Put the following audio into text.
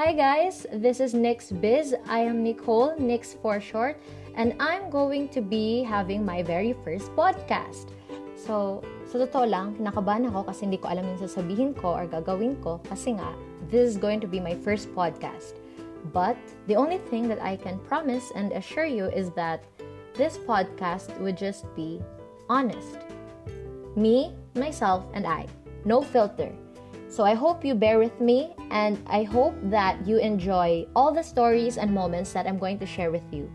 Hi guys, this is Nix Biz. I am Nicole, Nix for short, and I'm going to be having my very first podcast. So, sa totoo lang, kinakabahan ako kasi hindi ko alam yung sasabihin ko or gagawin ko kasi nga, this is going to be my first podcast. But the only thing that I can promise and assure you is that this podcast would just be honest. Me, myself, and I. No filter. So I hope you bear with me and I hope that you enjoy all the stories and moments that I'm going to share with you.